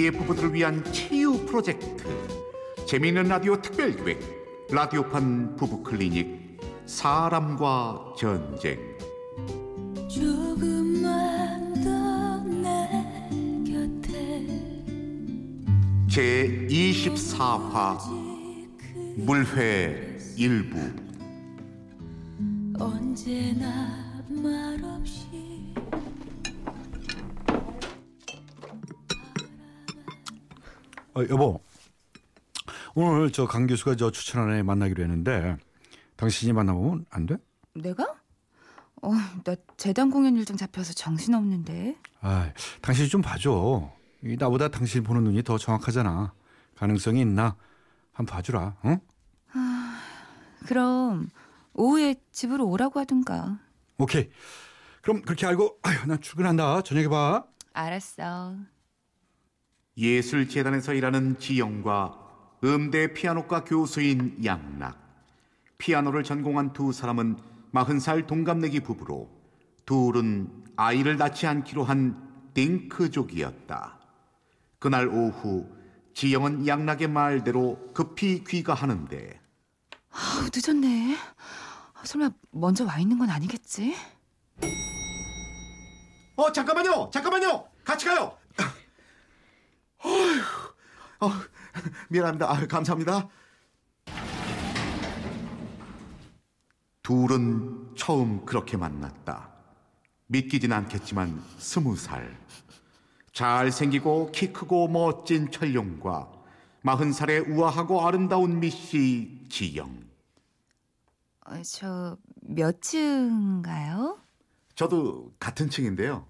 분위기의 부부들을 위한 치유 프로젝트 재미있는 라디오 특별기획 라디오판 부부 클리닉 사람과 전쟁. 조금만 더내 곁에 제 24화 물회 일부. 언제나 말없이 어, 여보, 오늘 저 강 교수가 저 추천한 애 만나기로 했는데 당신이 만나보면 안 돼? 내가? 어, 나 재단 공연 일정 잡혀서 정신 없는데. 아, 당신이 좀 봐줘. 이 나보다 당신 보는 눈이 더 정확하잖아. 가능성이 있나? 한 번 봐주라. 응? 그럼 오후에 집으로 오라고 하든가. 오케이. 그럼 그렇게 알고 아휴, 나 출근한다. 저녁에 봐. 알았어. 예술재단에서 일하는 지영과 음대 피아노과 교수인 양락 피아노를 전공한 두 사람은 40살 동갑내기 부부로 둘은 아이를 낳지 않기로 한 딩크족이었다. 그날 오후 지영은 양락의 말대로 급히 귀가하는데 아우, 늦었네. 아, 설마 먼저 와 있는 건 아니겠지? 어 잠깐만요 잠깐만요 같이 가요 어휴, 어, 미안합니다. 아, 감사합니다. 둘은 처음 그렇게 만났다. 믿기진 않겠지만 스무 살. 잘생기고 키 크고 멋진 철룡과 마흔 살의 우아하고 아름다운 미씨 지영. 어, 저몇 층가요? 저도 같은 층인데요.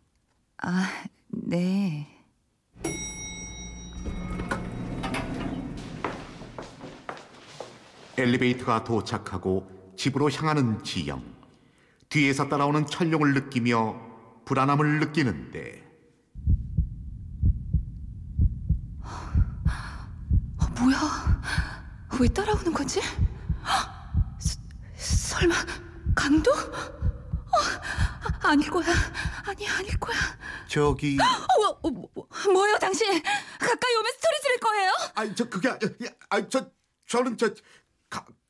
아, 네. 엘리베이터가 도착하고 집으로 향하는 지영. 뒤에서 따라오는 철룡을 느끼며 불안함을 느끼는데 어, 뭐야? 왜 따라오는 거지? 서, 설마 강도? 어, 아, 아닐 거야. 아니 아닐 거야. 저기 어, 어, 뭐, 뭐, 뭐예요, 당신? 가까이 오면 스토리 지를 거예요? 아니 저 그게 아저 저는 저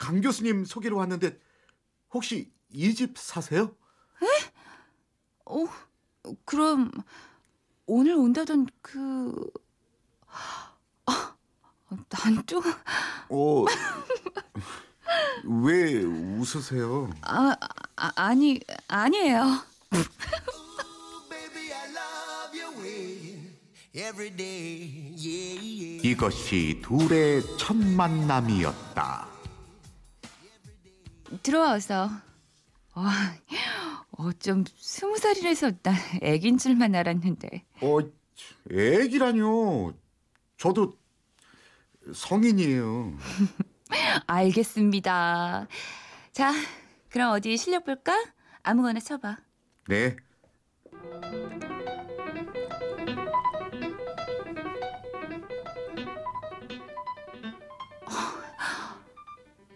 강 교수님 소개로 왔는데 혹시 이 집 사세요? 어, 그럼 오늘 온다던 그 아, 난 좀, 어. 왜 웃으세요? 아, 아, 아니, 아니에요. 이것이 둘의 첫 만남이었다. 들어와서. 와, 어, 좀 스무 살이라서 나 애긴 줄만 알았는데. 어, 애기라뇨. 저도 성인이에요. 알겠습니다. 자, 그럼 어디 실력 볼까? 아무거나 쳐봐. 네.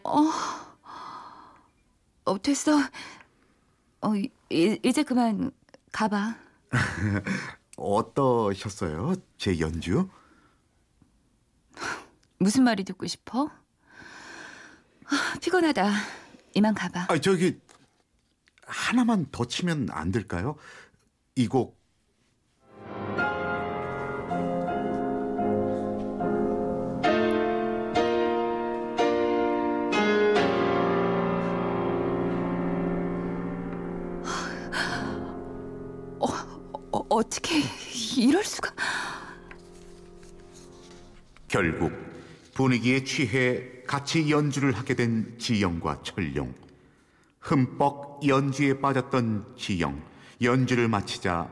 어, 됐어. 어, 이, 이제 그만 가봐. 어떠셨어요? 제 연주? 무슨 말이 듣고 싶어? 아, 피곤하다. 이만 가봐. 아, 저기 하나만 더 치면 안 될까요? 이 곡 어, 어떻게 이럴 수가? 결국 분위기에 취해 같이 연주를 하게 된 지영과 철룡. 흠뻑 연주에 빠졌던 지영. 연주를 마치자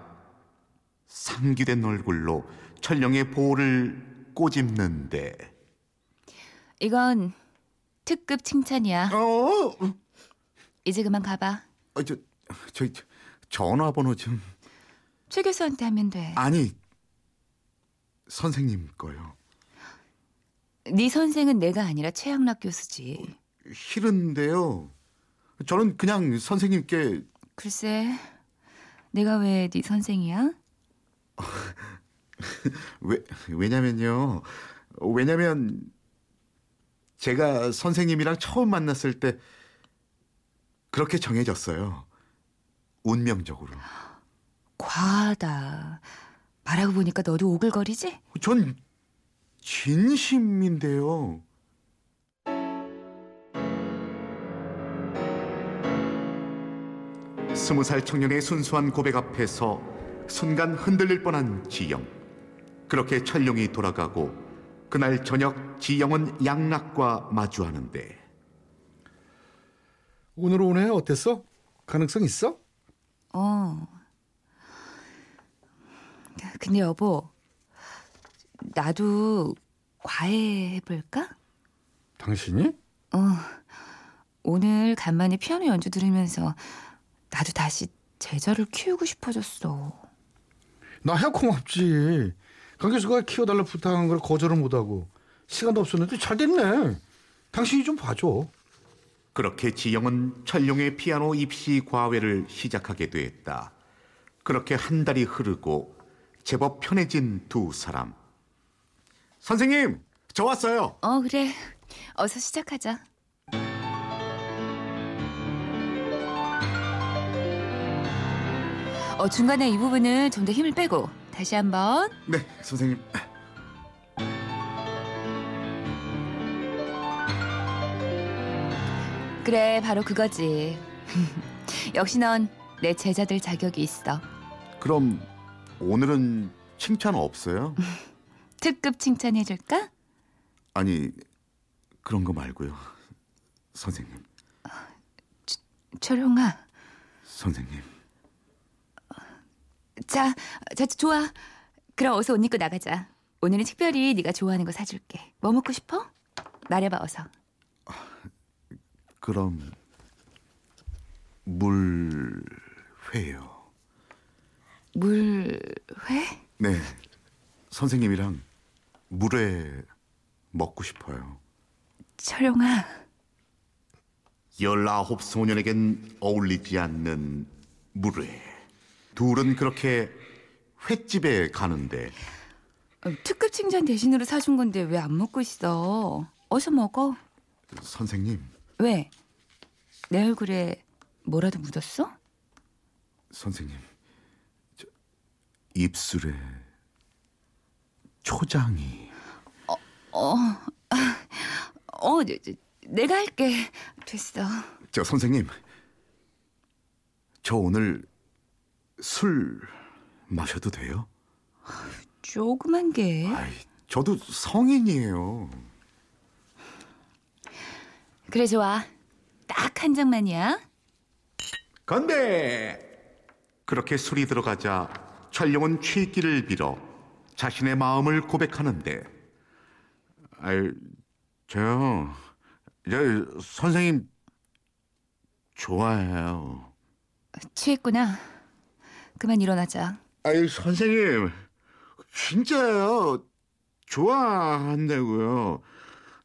상기된 얼굴로 철룡의 볼을 꼬집는데 이건 특급 칭찬이야. 어? 이제 그만 가봐. 어, 저, 저 전화번호 좀 최 교수한테 하면 돼. 아니 선생님 거요. 네 선생은 내가 아니라 최양락 교수지. 싫은데요. 저는 그냥 선생님께 글쎄, 내가 왜 네 선생이야? 왜 왜냐면요. 왜냐면 제가 선생님이랑 처음 만났을 때 그렇게 정해졌어요. 운명적으로. 과하다. 말하고 보니까 너도 오글거리지? 전 진심인데요. 스무 살 청년의 순수한 고백 앞에서 순간 흔들릴 뻔한 지영. 그렇게 철룡이 돌아가고 그날 저녁 지영은 양락과 마주하는데 오늘 오네 어땠어? 가능성 있어? 어. 근데 여보, 나도 과외 해볼까? 당신이? 어. 오늘 간만에 피아노 연주 들으면서 나도 다시 제자를 키우고 싶어졌어. 나야 고맙지. 강 교수가 키워달라 부탁한 걸 거절을 못하고 시간도 없었는데 잘 됐네. 당신이 좀 봐줘. 그렇게 지영은 철룡의 피아노 입시 과외를 시작하게 됐다. 그렇게 한 달이 흐르고 제법 편해진 두 사람. 선생님, 저 왔어요. 어, 그래. 어서 시작하자. 어, 중간에 이 부분은 좀더 힘을 빼고 다시 한번. 네, 선생님. 그래, 바로 그거지. 역시 넌 내 제자들 자격이 있어. 그럼 오늘은 칭찬 없어요? 특급 칭찬해줄까? 아니, 그런 거 말고요. 선생님, 철용아. 선생님. 자, 자, 좋아. 그럼 어서 옷 입고 나가자. 오늘은 특별히 네가 좋아하는 거 사줄게. 뭐 먹고 싶어? 말해봐 어서. 그럼 물회요. 물회? 네, 선생님이랑 물회 먹고 싶어요. 철용아. 열아홉 소년에겐 어울리지 않는 물회. 둘은 그렇게 횟집에 가는데 어, 특급 칭찬 대신으로 사준 건데 왜 안 먹고 있어? 어서 먹어. 선생님, 왜? 내 얼굴에 뭐라도 묻었어? 선생님, 저, 입술에 초장이 어, 내, 내- 내가 할게. 됐어. 저 선생님, 저 오늘 술 마셔도 돼요? 조그만 게. 아이, 저도 성인이에요. 그래 좋아. 딱한 장만이야. 건배! 그렇게 술이 들어가자 철룡은 취기를 빌어 자신의 마음을 고백하는데 아이, 저요, 저 선생님 좋아해요. 취했구나. 그만 일어나자. 아이, 선생님, 진짜요. 좋아한다고요.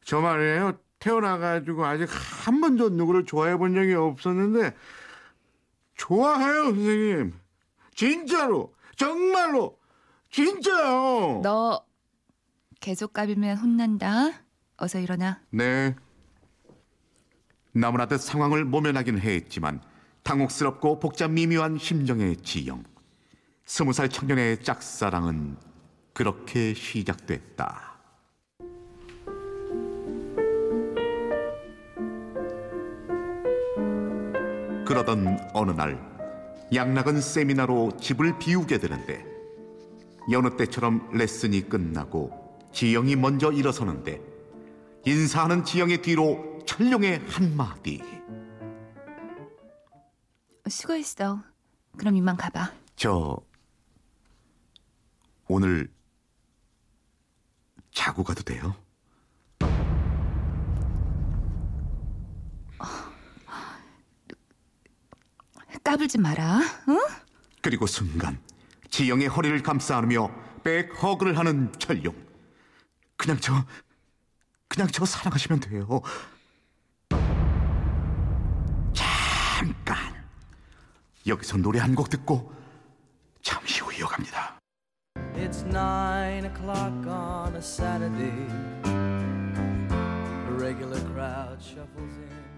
저 말이에요. 태어나가지고 아직 한 번도 누구를 좋아해 본 적이 없었는데, 좋아해요, 선생님. 진짜로, 정말로, 진짜요. 너 계속 까불면 혼난다. 어서 일어나. 네. 나무라듯 상황을 모면하긴 했지만 당혹스럽고 복잡 미묘한 심정의 지영. 스무 살 청년의 짝사랑은 그렇게 시작됐다. 그러던 어느 날 양락은 세미나로 집을 비우게 되는데 여느 때처럼 레슨이 끝나고 지영이 먼저 일어서는데 인사하는 지영의 뒤로 철룡의 한마디. 수고했어. 그럼 이만 가봐. 저 오늘 자고 가도 돼요? 까불지 마라. 응? 그리고 순간 지영의 허리를 감싸 안으며 백 허그를 하는 철룡. 그냥 저 그냥 저 사랑하시면 돼요. 잠깐 여기서 노래 한 곡 듣고 잠시 후 이어갑니다. It's It's nine o'clock on a Saturday. A regular crowd shuffles in.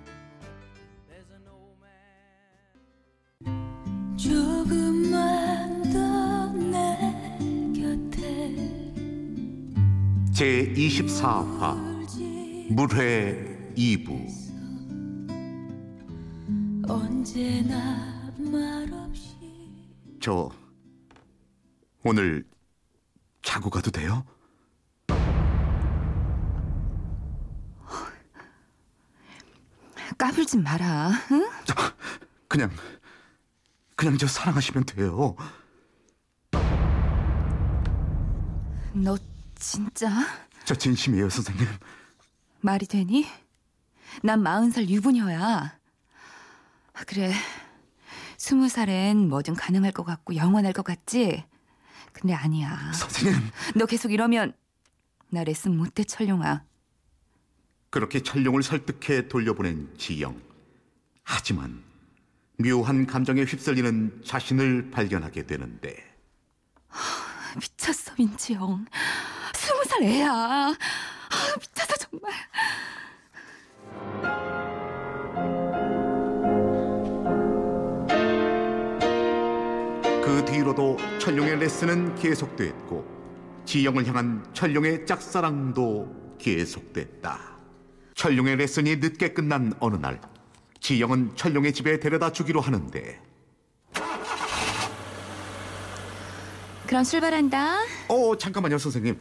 제 24화 물회 2부 언제나 말없이 저 오늘 자고 가도 돼요? 까불지 마라. 응? 그냥 그냥 저 사랑하시면 돼요. 너 진짜 저 진심이에요, 선생님. 말이 되니? 난 마흔 살 유부녀야. 아, 그래. 스무 살엔 뭐든 가능할 것 같고 영원할 것 같지? 근데 아니야. 선생님. 너 계속 이러면 나 레슨 못해 철룡아. 그렇게 철룡을 설득해 돌려보낸 지영. 하지만 묘한 감정에 휩쓸리는 자신을 발견하게 되는데 미쳤어 민지영. 스무 살 애야. 아, 미쳤어 정말. 그 뒤로도 철룡의 레슨은 계속됐고 지영을 향한 철룡의 짝사랑도 계속됐다. 철룡의 레슨이 늦게 끝난 어느 날 지영은 철룡의 집에 데려다 주기로 하는데 그럼 출발한다. 어 잠깐만요 선생님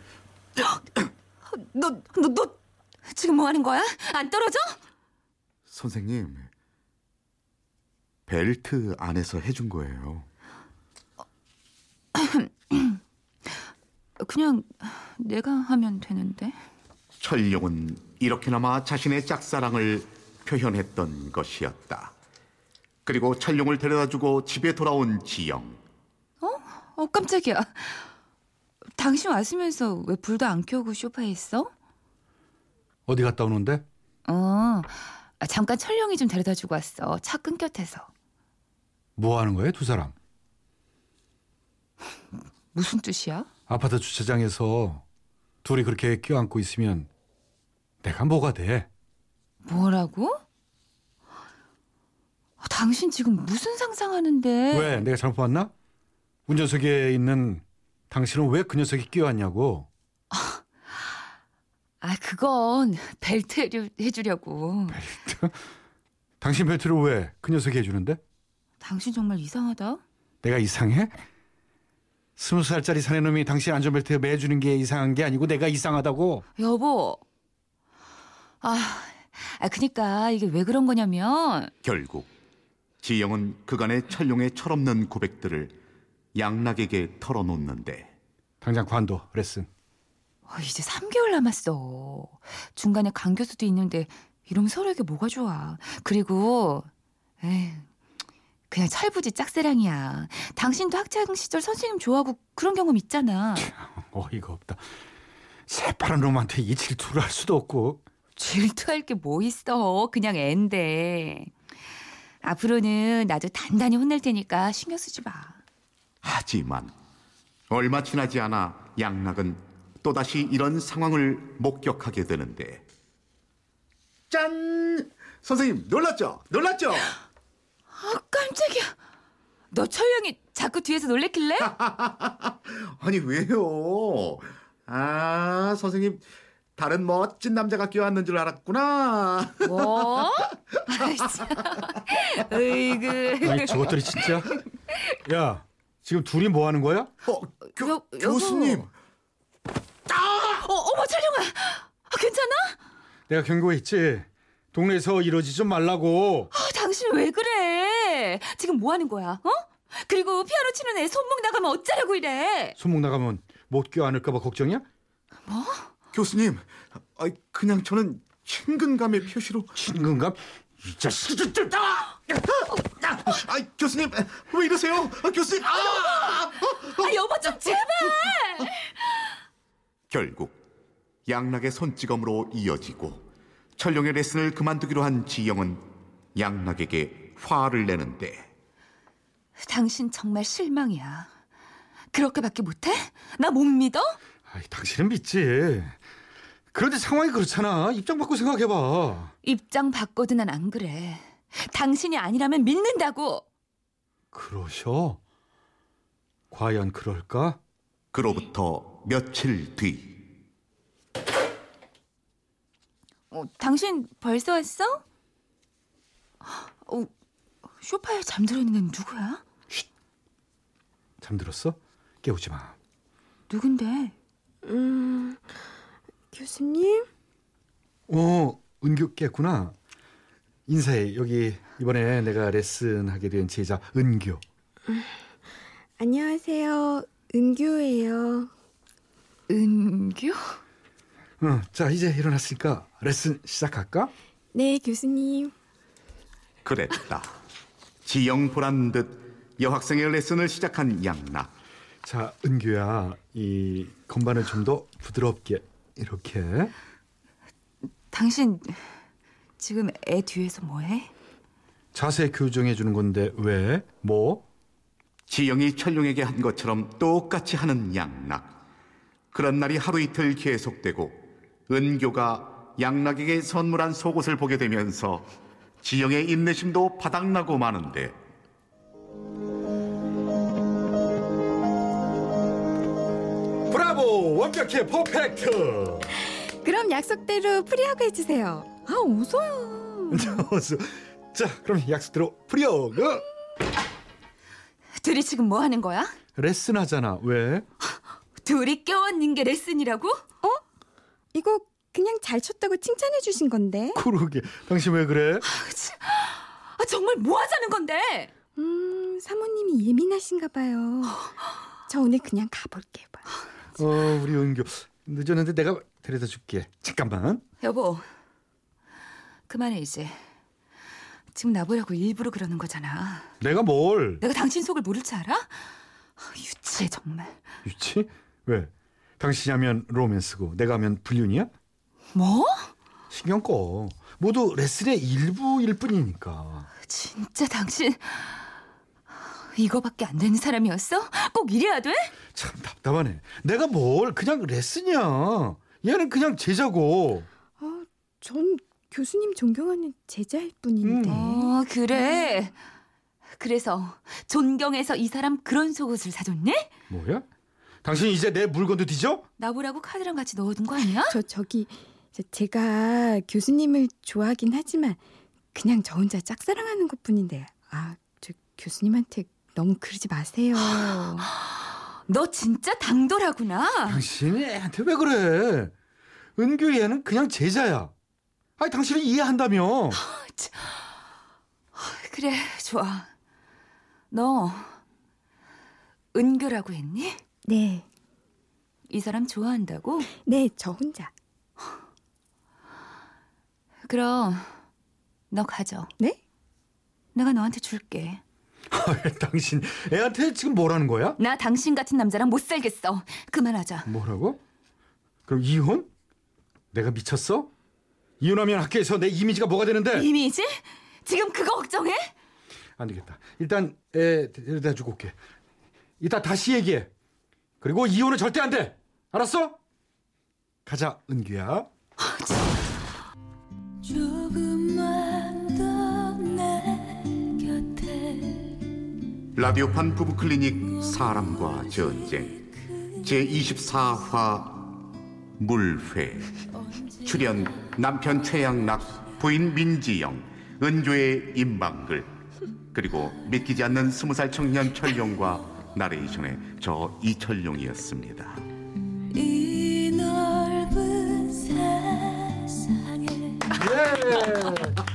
너, 너, 너 지금 뭐 하는 거야? 안 떨어져? 선생님 벨트 안에서 해준 거예요 그냥 내가 하면 되는데. 철룡은 이렇게나마 자신의 짝사랑을 표현했던 것이었다 그리고 철룡을 데려다주고 집에 돌아온 지영 어, 깜짝이야. 당신 왔으면서 왜 불도 안 켜고 소파에 있어? 어디 갔다 오는데? 어, 아, 잠깐 철령이 좀 데려다 주고 왔어. 차 끊겼대서. 뭐 하는 거예요, 두 사람? 무슨 뜻이야? 아파트 주차장에서 둘이 그렇게 껴안고 있으면 내가 뭐가 돼? 뭐라고? 아, 당신 지금 무슨 상상하는데? 왜? 내가 잘못 봤나? 운전석에 있는 당신은 왜 그 녀석이 끼어왔냐고? 아, 그건 벨트 해주- 해주려고. 당신 벨트를 왜 그 녀석이 해주는데? 당신 정말 이상하다. 내가 이상해? 스무 살짜리 사내놈이 당신 안전벨트에 매주는 게 이상한 게 아니고 내가 이상하다고? 여보. 아, 아, 그니까 이게 왜 그런 거냐면 결국 지영은 그간의 철룡의 철없는 고백들을 양락에게 털어놓는데 당장 관둬 레슨. 어, 이제 3개월 남았어. 중간에 강 교수도 있는데 이러면 서로에게 뭐가 좋아. 그리고 에이, 그냥 철부지 짝사랑이야. 당신도 학창 시절 선생님 좋아하고 그런 경험 있잖아. 어이가 없다. 새파란 놈한테 이 질투를 할 수도 없고. 질투할 게 뭐 있어. 그냥 앤데. 앞으로는 나도 단단히 혼낼 테니까 신경 쓰지 마. 하지만 얼마 지나지 않아 양락은 또다시 이런 상황을 목격하게 되는데 짠! 선생님 놀랐죠? 놀랐죠? 아, 깜짝이야. 너 철령이 자꾸 뒤에서 놀래킬래? 아니 왜요? 아 선생님 다른 멋진 남자가 껴왔는 줄 알았구나. 뭐? 으이그. 아니 저것들이 진짜? 야 지금 둘이 뭐 하는 거야? 어, 교, 여-. 교수님 어, 어머, 철령아. 아, 괜찮아? 내가 경고했지. 동네에서 이러지 좀 말라고. 아, 당신 왜 그래? 지금 뭐 하는 거야? 어? 그리고 피아노 치는 애 손목 나가면 어쩌라고 이래? 손목 나가면 못 껴안을까봐 걱정이야? 교수님 아, 그냥 저는 친근감의 표시로 친근감? 이 자식. 아, 아, 교수님 왜 이러세요? 아, 교수님 아! 아, 여보 좀 제발. 결국 양락의 손찌검으로 이어지고 철룡의 레슨을 그만두기로 한 지영은 양락에게 화를 내는데 당신 정말 실망이야. 그렇게밖에 못해? 나 못 믿어? 아이, 당신은 믿지. 그런데 상황이 그렇잖아. 입장 바꿔 생각해봐. 입장 바꿔도 난 안 그래. 당신이 아니라면 믿는다고. 그러셔? 과연 그럴까? 그로부터 며칠 뒤 어, 당신 벌써 왔어? 어, 소파에 잠들어 있는 애는 누구야? 잠들었어? 깨우지 마. 누군데? 음, 교수님? 어, 은교 깼구나. 인사해. 여기 이번에 내가 레슨 하게 된 제자 은교. 안녕하세요. 은교예요. 은규? 어, 자, 이제 일어났으니까 레슨 시작할까? 네, 교수님. 그랬다. 지영 보란 듯 여학생의 레슨을 시작한 양락. 자, 은교야. 이 건반을 좀 더 부드럽게 이렇게. 당신 지금 애 뒤에서 뭐해? 자세 교정해 주는 건데 왜? 뭐? 지영이 철룡에게 한 것처럼 똑같이 하는 양락. 그런 날이 하루 이틀 계속되고 은교가 양락에게 선물한 속옷을 보게 되면서 지영의 인내심도 바닥나고 마는데 브라보! 완벽해! Perfect! 그럼 약속대로 free hug 해주세요. 아, 웃어요. 자, 그럼 약속대로 free hug 둘이 지금 뭐 하는 거야? 레슨 하잖아. 왜? 둘이 껴안는 게 레슨이라고? 이거 그냥 잘 쳤다고 칭찬해 주신 건데. 그러게. 당신 왜 그래? 아, 정말 뭐 하자는 건데? 음, 사모님이 예민하신가 봐요. 저 오늘 그냥 가볼게요. 어, 우리 은교. 늦었는데 내가 데려다 줄게. 잠깐만. 여보, 그만해 이제. 지금 나보려고 일부러 그러는 거잖아. 내가 뭘? 내가 당신 속을 모를 줄 알아? 아, 유치해 정말. 유치? 왜? 당신이 하면 로맨스고 내가 하면 불륜이야? 뭐? 신경 꺼. 모두 레슨의 일부일 뿐이니까. 진짜 당신 이거밖에 안 되는 사람이었어? 꼭 이래야 돼? 참 답답하네. 내가 뭘 그냥 레슨이야. 얘는 그냥 제자고. 아, 전 교수님 존경하는 제자일 뿐인데. 어 그래. 그래서 존경해서 이 사람 그런 속옷을 사줬네? 뭐야? 당신 이제 내 물건도 뒤져? 나보라고 카드랑 같이 넣어둔 거 아니야? 저 저기 저, 제가 교수님을 좋아하긴 하지만 그냥 저 혼자 짝사랑하는 것뿐인데 아 저 교수님한테 너무 그러지 마세요. 너 진짜 당돌하구나. 당신이 애한테 왜 그래? 은규 얘는 그냥 제자야. 아니 당신이 이해한다며. 그래 좋아. 너 은교라고 했니? 네, 이 사람 좋아한다고? 네, 저 혼자. 그럼 너 가져. 네? 내가 너한테 줄게. 당신 애한테 지금 뭐라는 거야? 나 당신 같은 남자랑 못 살겠어. 그만하자. 뭐라고? 그럼 이혼? 내가 미쳤어? 이혼하면 학교에서 내 이미지가 뭐가 되는데? 이미지? 지금 그거 걱정해? 안 되겠다. 일단 애 데려다 주고 올게. 이따 다시 얘기해. 그리고 이혼은 절대 안 돼. 알았어? 가자, 은규야. 조금만 라디오판 부부클리닉 사람과 전쟁 제24화 물회 출연 남편 최양락 부인 민지영 은조의 임방글 그리고 믿기지 않는 스무 살 청년 철룡과 나레이션의 저 이철룡이었습니다. 이 넓은 세상에 예.